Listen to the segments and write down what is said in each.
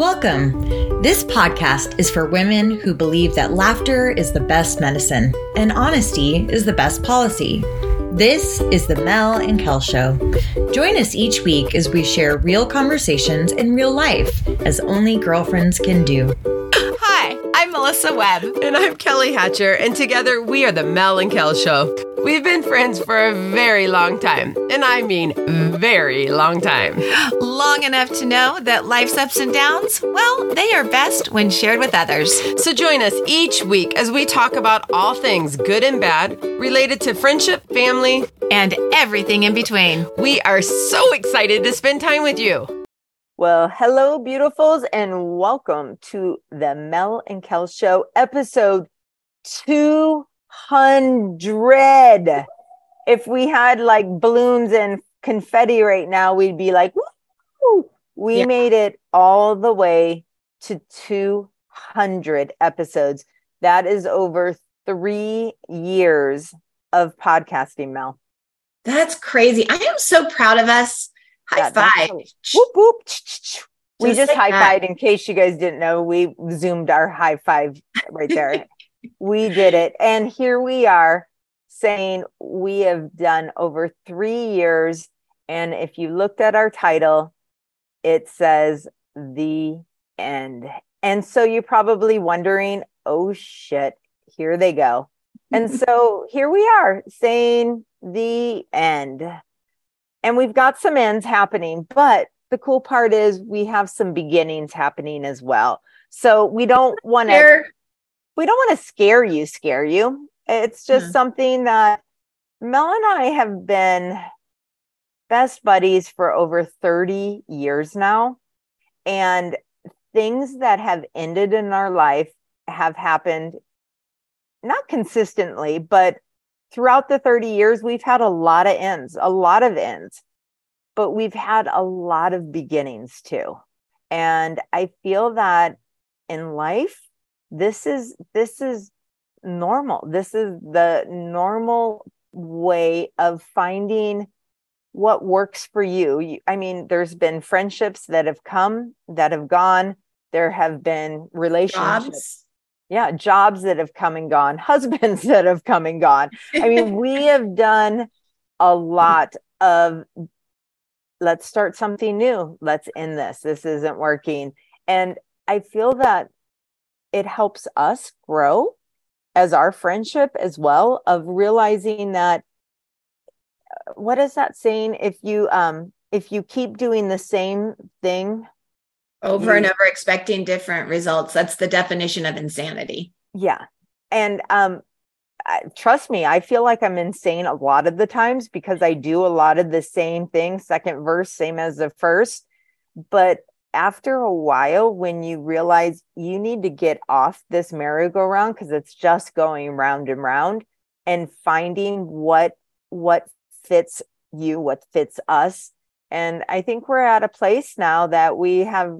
Welcome. This podcast is for women who believe that laughter is the best medicine and honesty is the best policy. This is the Mel and Kel Show. Join us each week as we share real conversations in real life, as only girlfriends can do. Hi, I'm Melissa Webb. And I'm Kelly Hatcher, and together we are the Mel and Kel Show. We've been friends for a very long time, and I mean very long time. Long enough to know that life's ups and downs, well, they are best when shared with others. So join us each week as we talk about all things good and bad related to friendship, family, and everything in between. We are so excited to spend time with you. Well, hello, beautifuls, and welcome to the Mel and Kel Show, episode 200. If we had like balloons and confetti right now, we'd be like, Woo! we Yeah. made it all the way to 200 episodes. That is over three years of podcasting, Mel. That's crazy. I am so proud of us. High five. Whoop, whoop. We Just just like high fived in case you guys didn't know. We zoomed our high five right there. we did it. And here we are saying we have done over three years. And if you looked at our title, it says the end. And so you're probably wondering, oh shit, here they go. And so here we are saying the end. And we've got some ends happening, but the cool part is we have some beginnings happening as well. So we don't want to we don't want to scare you, scare you. It's just Mhm. something that Mel and I have been best buddies for over 30 years now. And things that have ended in our life have happened not consistently, but throughout the 30 years, we've had a lot of ends, a lot of ends, but we've had a lot of beginnings too. And I feel that in life, this is this is normal. This is the normal way of finding what works for you. I mean there's been friendships that have come that have gone. There have been relationships. Jobs. yeah jobs that have come and gone husbands that have come and gone. I mean we have done a lot of let's start something new. Let's end this. This isn't working. And i feel that it helps us grow as our friendship as well of realizing that uh, what is that saying if you um if you keep doing the same thing over and over expecting different results. That's the definition of insanity. yeah and um trust me i feel like i'm insane a lot of the times because i do a lot of the same thing second verse same as the first but after a while when you realize you need to get off this merry-go-round because it's just going round and round and finding what what fits you what fits us and i think we're at a place now that we have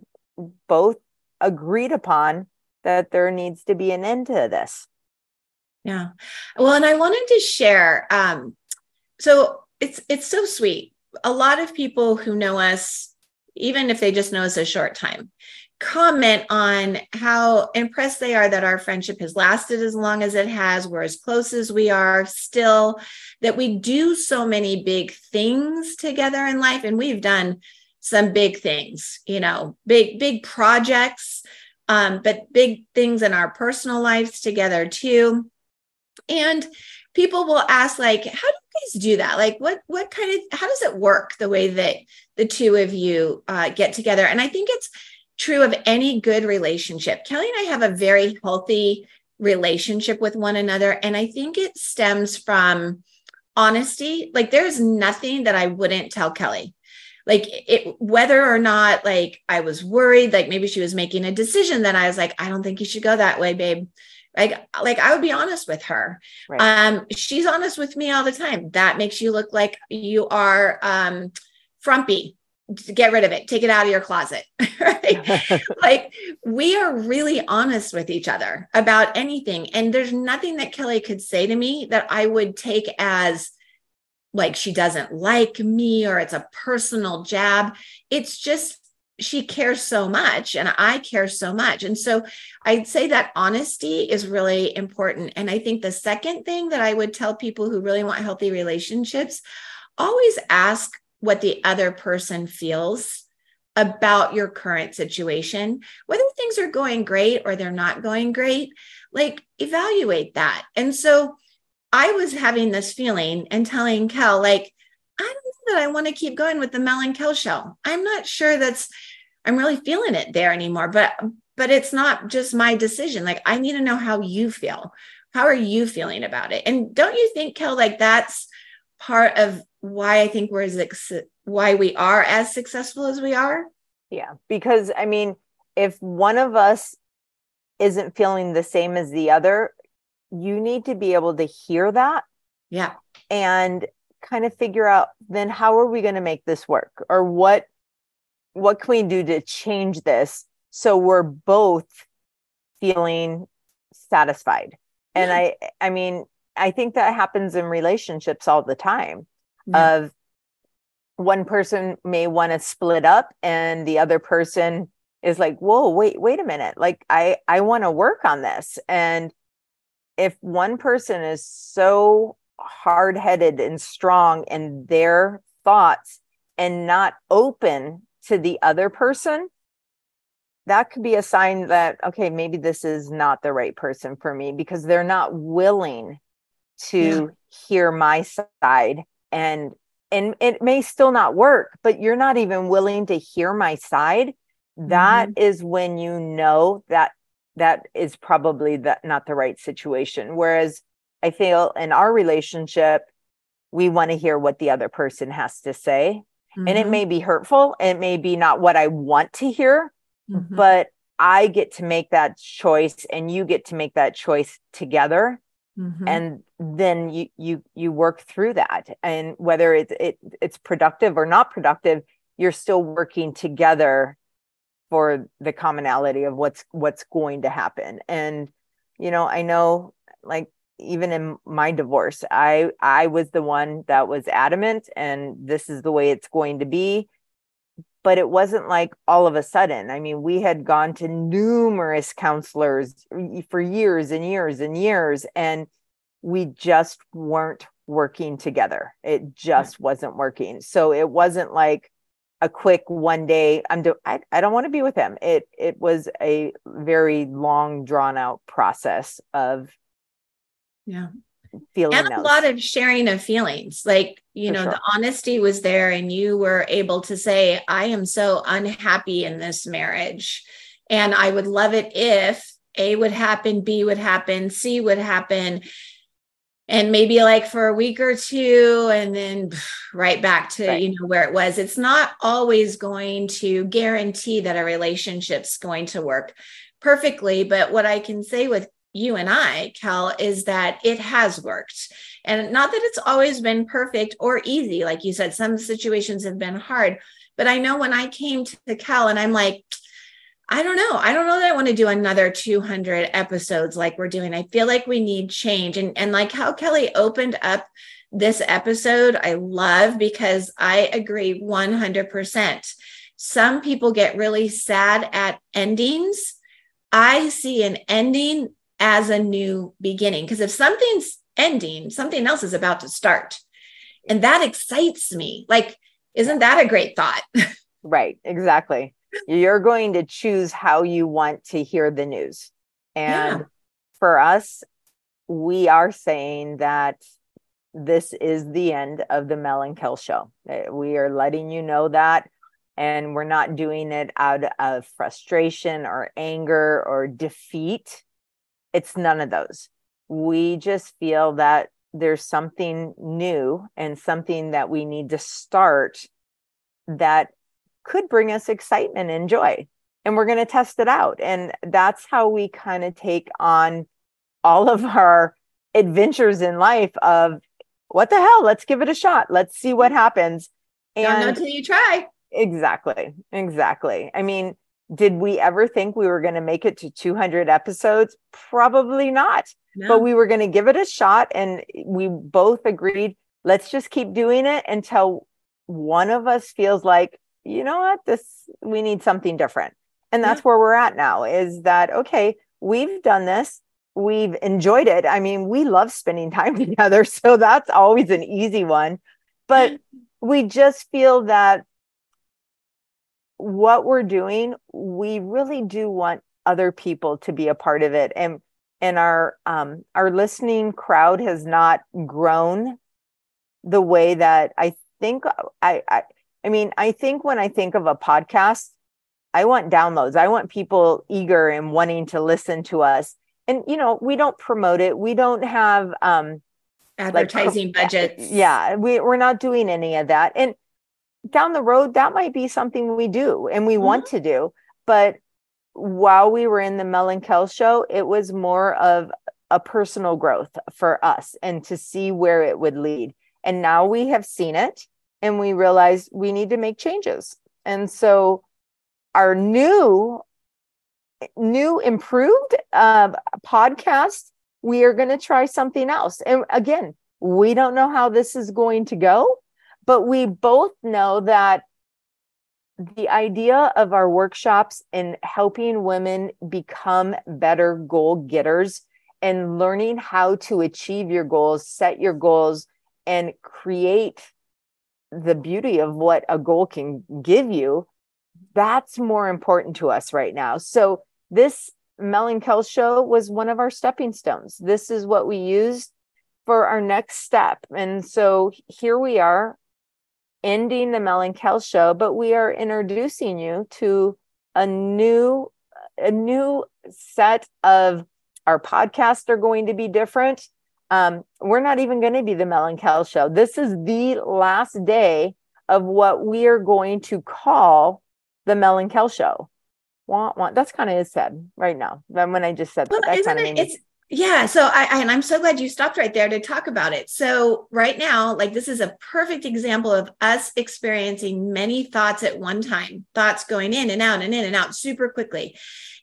both agreed upon that there needs to be an end to this Yeah. Well, and I wanted to share. Um, so it's it's so sweet. A lot of people who know us, even if they just know us a short time, comment on how impressed they are that our friendship has lasted as long as it has. We're as close as we are still, that we do so many big things together in life. And we've done some big things, you know, big, big projects, um, but big things in our personal lives together too. And people will ask, like, how do you guys do that? Like, what, what kind of, how does it work the way that the two of you uh, get together? And I think it's true of any good relationship. Kelly and I have a very healthy relationship with one another. And I think it stems from honesty. Like, there's nothing that I wouldn't tell Kelly. Like it, whether or not like I was worried, like maybe she was making a decision that I was like, I don't think you should go that way, babe. Like, like I would be honest with her. Right. Um, she's honest with me all the time. That makes you look like you are um frumpy. Get rid of it. Take it out of your closet. right? like we are really honest with each other about anything and there's nothing that kelly could say to me that i would take as like she doesn't like me or it's a personal jab it's just she cares so much and I care so much. And so I'd say that honesty is really important. And I think the second thing that I would tell people who really want healthy relationships always ask what the other person feels about your current situation, whether things are going great or they're not going great, like evaluate that. And so I was having this feeling and telling Kel, like, I don't know that I want to keep going with the Mel and Kel show. I'm not sure that's I'm really feeling it there anymore. But but it's not just my decision. Like I need to know how you feel. How are you feeling about it? And don't you think, Kel, like that's part of why I think we're as why we are as successful as we are? Yeah, because I mean, if one of us isn't feeling the same as the other, you need to be able to hear that. Yeah. And kind of figure out then how are we going to make this work or what what can we do to change this so we're both feeling satisfied? And i i mean i think that happens in relationships all the time yeah. of one person may want to split up and the other person is like whoa wait wait a minute. Like i i want to work on this. And if one person is so hard-headed and strong in their thoughts and not open to the other person, that could be a sign that, okay, maybe this is not the right person for me because they're not willing to yeah. hear my side and and it may still not work but you're not even willing to hear my side That mm-hmm. is when you know that that is probably that not the right situation whereas i feel in our relationship we want to hear what the other person has to say Mm-hmm. And it mm-hmm. may be hurtful, it may be not what I want to hear, mm-hmm. but I get to make that choice and you get to make that choice together. Mm-hmm. And then you you you work through that. And whether it's it, it's productive or not productive, you're still working together for the commonality of what's what's going to happen. And you know, I know like even in my divorce i i was the one that was adamant and this is the way it's going to be. But it wasn't like all of a sudden i mean we had gone to numerous counselors for years and years and years and we just weren't working together. It just wasn't working. So it wasn't like a quick one day i'm do I, I don't want to be with him. It it was a very long drawn out process of yeah. Feeling and a lot of sharing of feelings like you For know sure. the honesty was there and you were able to say i am so unhappy in this marriage. And i would love it if a would happen b would happen c would happen. And maybe like for a week or two and then right back to right. you know where it was. It's not always going to guarantee that a relationship's going to work perfectly but what i can say with you and I, Kel, is that it has worked. And not that it's always been perfect or easy. Like you said, some situations have been hard. But I know when I came to Kel and I'm like, I don't know. I don't know that I want to do another 200 episodes like we're doing. I feel like we need change. And, and like how Kelly opened up this episode, I love because I agree 100%. Some people get really sad at endings. I see an ending as a new beginning. Because if something's ending, something else is about to start. And that excites me. Like, isn't that a great thought? right, exactly. You're going to choose how you want to hear the news. And yeah. for us, we are saying that this is the end of the Mel and Kel show. Uh, we are letting you know that. And we're not doing it out of frustration or anger or defeat it's none of those. We just feel that there's something new and something that we need to start that could bring us excitement and joy. And we're going to test it out. And that's how we kind of take on all of our adventures in life of what the hell, let's give it a shot. Let's see what happens. And Don't know until you try. Exactly. Exactly. I mean, did we ever think we were going to make it to 200 episodes? Probably not. No. But we were going to give it a shot. And we both agreed, let's just keep doing it until one of us feels like you know what, this, we need something different. And that's yeah. where we're at now is that, okay, we've done this. We've enjoyed it. I mean, we love spending time together. So that's always an easy one. But we just feel that what we're doing, we really do want other people to be a part of it. And and our um our listening crowd has not grown the way that I think I I I mean, I think when I think of a podcast, I want downloads. I want people eager and wanting to listen to us. And you know, we don't promote it. We don't have um advertising like, budgets. Yeah, we, we're not doing any of that. And down the road, that might be something we do and we mm-hmm. want to do. But while we were in the Mel and Kel show, it was more of a personal growth for us and to see where it would lead. And now we have seen it and we realize we need to make changes. And so our new new improved uh, podcast we are going to try something else and again we don't know how this is going to go but we both know that the idea of our workshops and helping women become better goal getters and learning how to achieve your goals set your goals and create the beauty of what a goal can give you that's more important to us right now. So this Mel and Kel show was one of our stepping stones. This is what we used for our next step. And so here we are ending the Mel and Kel show, but we are introducing you to a new a new set of our podcasts are going to be different. Um, we're not even going to be the Mel and Kel show. This is the last day of what we are going to call the Mel and Kel show. Want, want. That's kind of is said right now. Then when I just said well, that, that kind of it's yeah. So I, I and I'm so glad you stopped right there to talk about it. So right now, like this is a perfect example of us experiencing many thoughts at one time, thoughts going in and out and in and out super quickly.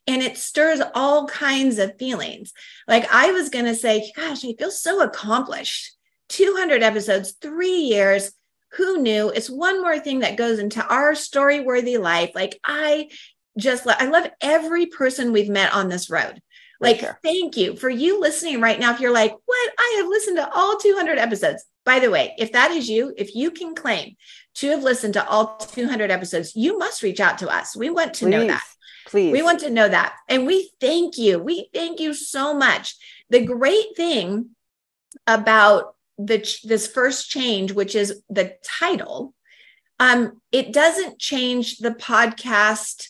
And it stirs all kinds of feelings. Like I was going to say, gosh, I feel so accomplished. 200 episodes, three years who knew it's one more thing that goes into our story worthy life like i just lo- i love every person we've met on this road like sure. thank you. For you listening right now if you're like what? I have listened to all 200 episodes. By the way if that is you if you can claim to have listened to all 200 episodes you must reach out to us. We want to please, know that. Please. We want to know that. And we thank you. We thank you so much. The great thing about the this first change, which is the title, um, it doesn't change the podcast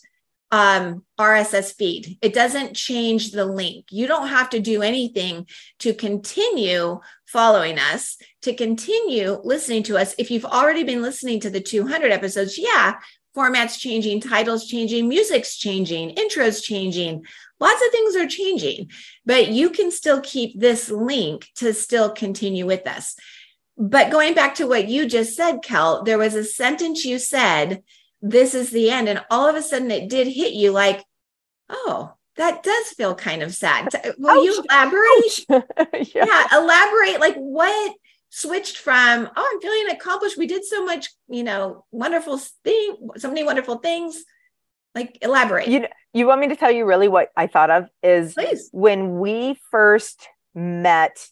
um, RSS feed. It doesn't change the link. You don't have to do anything to continue following us, to continue listening to us. If you've already been listening to the 200 episodes, yeah, formats changing, titles changing, music's changing, intros changing, lots of things are changing, but you can still keep this link to still continue with us. But going back to what you just said, Kel, there was a sentence you said, this is the end. And all of a sudden it did hit you like, oh, that does feel kind of sad. Will Ouch. you elaborate? yeah. yeah, elaborate. Like what switched from, oh, I'm feeling accomplished. We did so much, you know, wonderful thing, so many wonderful things. Like elaborate. You you want me to tell you really what I thought of is Please. when we first met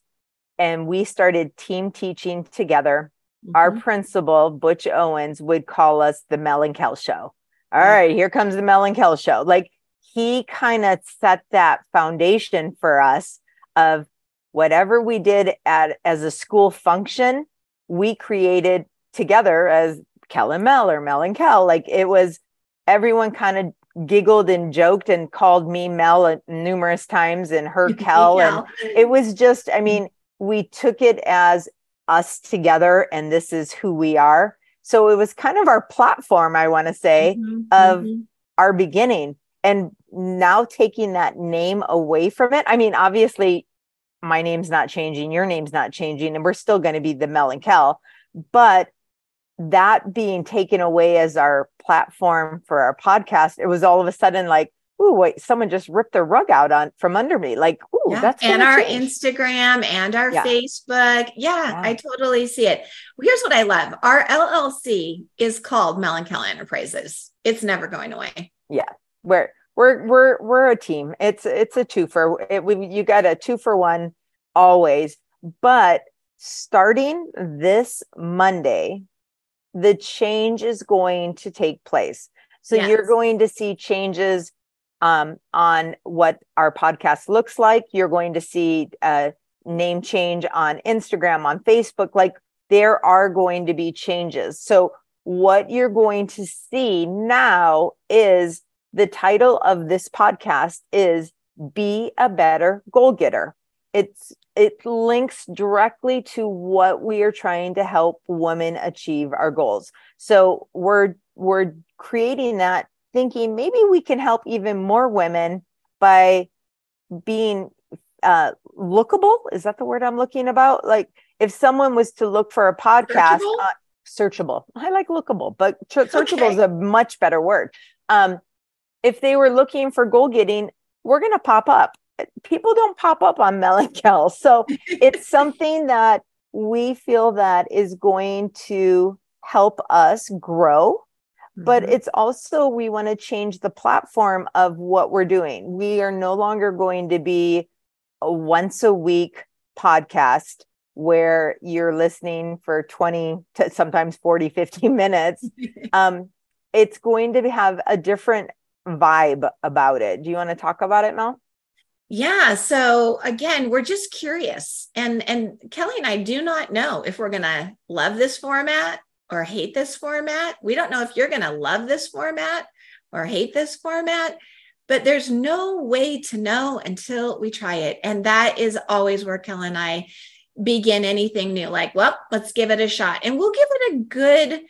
and we started team teaching together, mm-hmm. our principal, Butch Owens, would call us the Mel and Kel show. All mm-hmm. right, here comes the Mel and Kel show. Like he kind of set that foundation for us of whatever we did at as a school function, we created together as Kel and Mel or Mel and Kel. Like it was everyone kind of giggled and joked and called me Mel numerous times and her Kel. And it was just, I mean, we took it as us together and this is who we are. So it was kind of our platform, I want to say, mm-hmm, of mm-hmm. our beginning. And now taking that name away from it. I mean, obviously, my name's not changing, your name's not changing, and we're still going to be the Mel and Kel. But that being taken away as our platform for our podcast, it was all of a sudden like, ooh, wait, someone just ripped the rug out on from under me. Like, ooh, Yeah, that's and our change. Instagram and our Yeah. Facebook. Yeah, Yeah. I totally see it. Here's what I love. Our LLC is called Melancholy Enterprises. It's never going away. Yeah, we're we're we're we're a team. It's it's a two for it, we, you got a two for one always. But starting this Monday, the change is going to take place. So you're going to see changes um, on what our podcast looks like. You're going to see a name change on Instagram, on Facebook. Like there are going to be changes. So what you're going to see now is the title of this podcast is be a better goal getter it's it links directly to what we are trying to help women achieve our goals so we're we're creating that thinking maybe we can help even more women by being uh lookable is that the word i'm looking about like if someone was to look for a podcast Searchable? uh, searchable i like lookable but searchable Okay. is a much better word um if they were looking for goal getting we're going to pop up people don't pop up on Mel and So it's something that we feel that is going to help us grow. But Mhm. it's also, we want to change the platform of what we're doing. We are no longer going to be a once a week podcast where you're listening for 20 to sometimes 40, 50 minutes. um, it's going to have a different vibe about it. Do you want to talk about it, Mel? Yeah. So again, we're just curious. And and Kelly and I do not know if we're gonna love this format or hate this format. We don't know if you're gonna love this format or hate this format, but there's no way to know until we try it. And that is always where Kelly and I begin anything new. Like, well, let's give it a shot. And we'll give it a good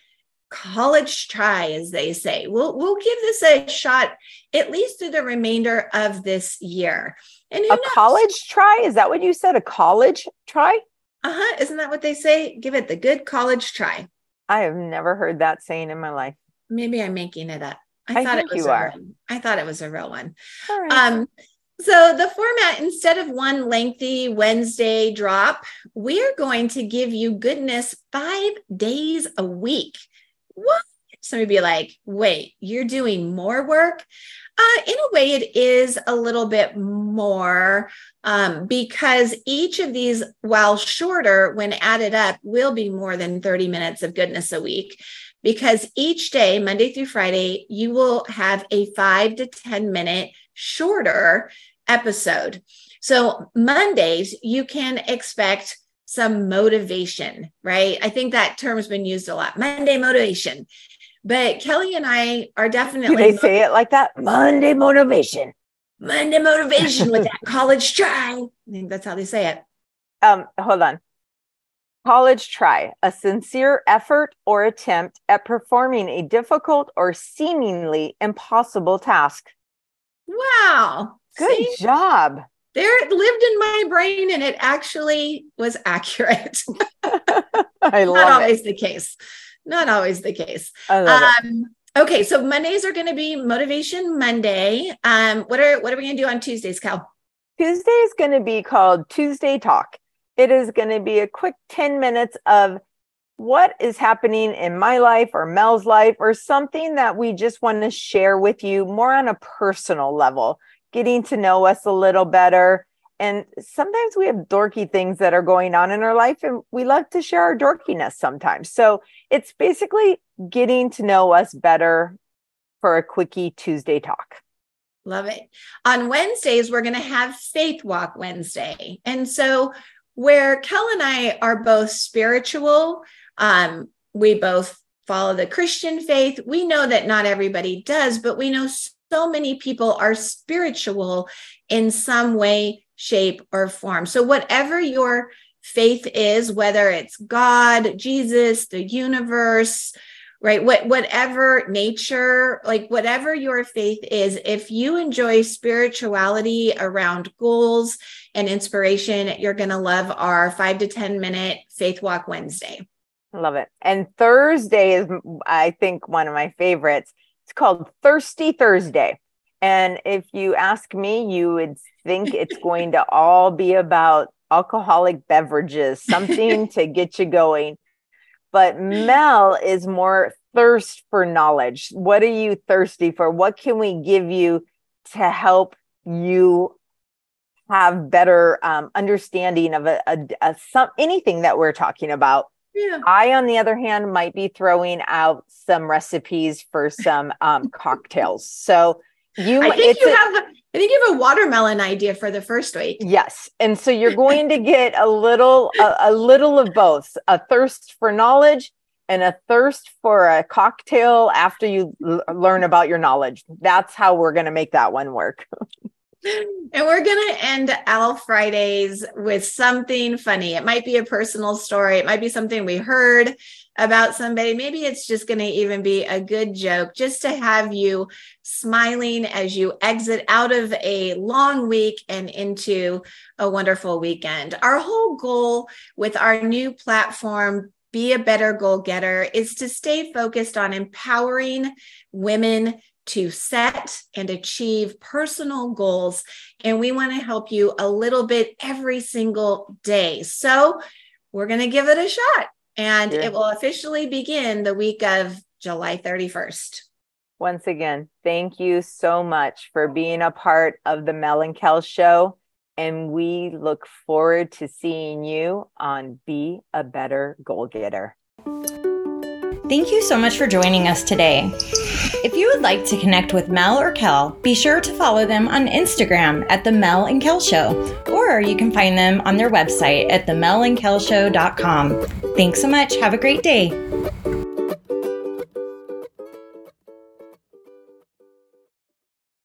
college try, as they say. We'll we'll give this a shot at least through the remainder of this year. And A knows? college try? Is that what you said? A college try? Uh-huh. Isn't that what they say? Give it the good college try. I have never heard that saying in my life. Maybe I'm making it up. I thought think it was you are. real- I thought it was a real one. Right. Um, so the format, instead of one lengthy Wednesday drop, we are going to give you goodness five days a week. What? Some would be like, wait, you're doing more work? Uh, in a way, it is a little bit more um, because each of these, while shorter, when added up, will be more than 30 minutes of goodness a week. Because each day, Monday through Friday, you will have a five to 10 minute shorter episode. So, Mondays, you can expect some motivation, right? I think that term's been used a lot Monday motivation. But Kelly and I are definitely. Do they say it like that? Monday motivation. Monday motivation with that college try. I think that's how they say it. Um, hold on. College try, a sincere effort or attempt at performing a difficult or seemingly impossible task. Wow. Good See? job. There it lived in my brain and it actually was accurate. I Not love it. always the case. Not always the case. I love it. Um, okay, so Mondays are going to be Motivation Monday. Um, what are what are we going to do on Tuesdays, Kel? Tuesday is going to be called Tuesday Talk. It is going to be a quick 10 minutes of what is happening in my life or Mel's life or something that we just want to share with you more on a personal level, getting to know us a little better. And sometimes we have dorky things that are going on in our life, and we love to share our dorkiness sometimes. So it's basically getting to know us better for a quickie Tuesday talk. Love it. On Wednesdays, we're going to have Faith Walk Wednesday. And so, where Kel and I are both spiritual, um, we both follow the Christian faith. We know that not everybody does, but we know so many people are spiritual in some way, shape, or form. So, whatever your faith is, whether it's God, Jesus, the universe, right what whatever nature like whatever your faith is if you enjoy spirituality around goals and inspiration you're going to love our 5 to 10 minute faith walk wednesday Love it. And Thursday is, I think, one of my favorites. It's called Thirsty Thursday. And if you ask me, you would think it's going to all be about alcoholic beverages, something to get you going. But Mel is more thirst for knowledge. What are you thirsty for? What can we give you to help you have better um, understanding of a, a, a, some anything that we're talking about? Yeah. I, on the other hand, might be throwing out some recipes for some um, cocktails. So you, I think you a, have. I think you have a watermelon idea for the first week. Yes, and so you're going to get a little, a, a little of both: a thirst for knowledge and a thirst for a cocktail after you l- learn about your knowledge. That's how we're going to make that one work. and we're going to end Al Fridays with something funny. It might be a personal story, it might be something we heard about somebody. Maybe it's just going to even be a good joke just to have you smiling as you exit out of a long week and into a wonderful weekend. Our whole goal with our new platform, Be a Better Goal Getter, is to stay focused on empowering women to set and achieve personal goals. And we want to help you a little bit every single day. So we're going to give it a shot. And yeah. it will officially begin the week of July 31st. Once again, thank you so much for being a part of the Mel and Kel show. And we look forward to seeing you on Be a Better Goal Getter. Thank you so much for joining us today. If you would like to connect with Mel or Kel, be sure to follow them on Instagram at The Mel and Kel Show, or you can find them on their website at themelandkelshow.com. Thanks so much. Have a great day.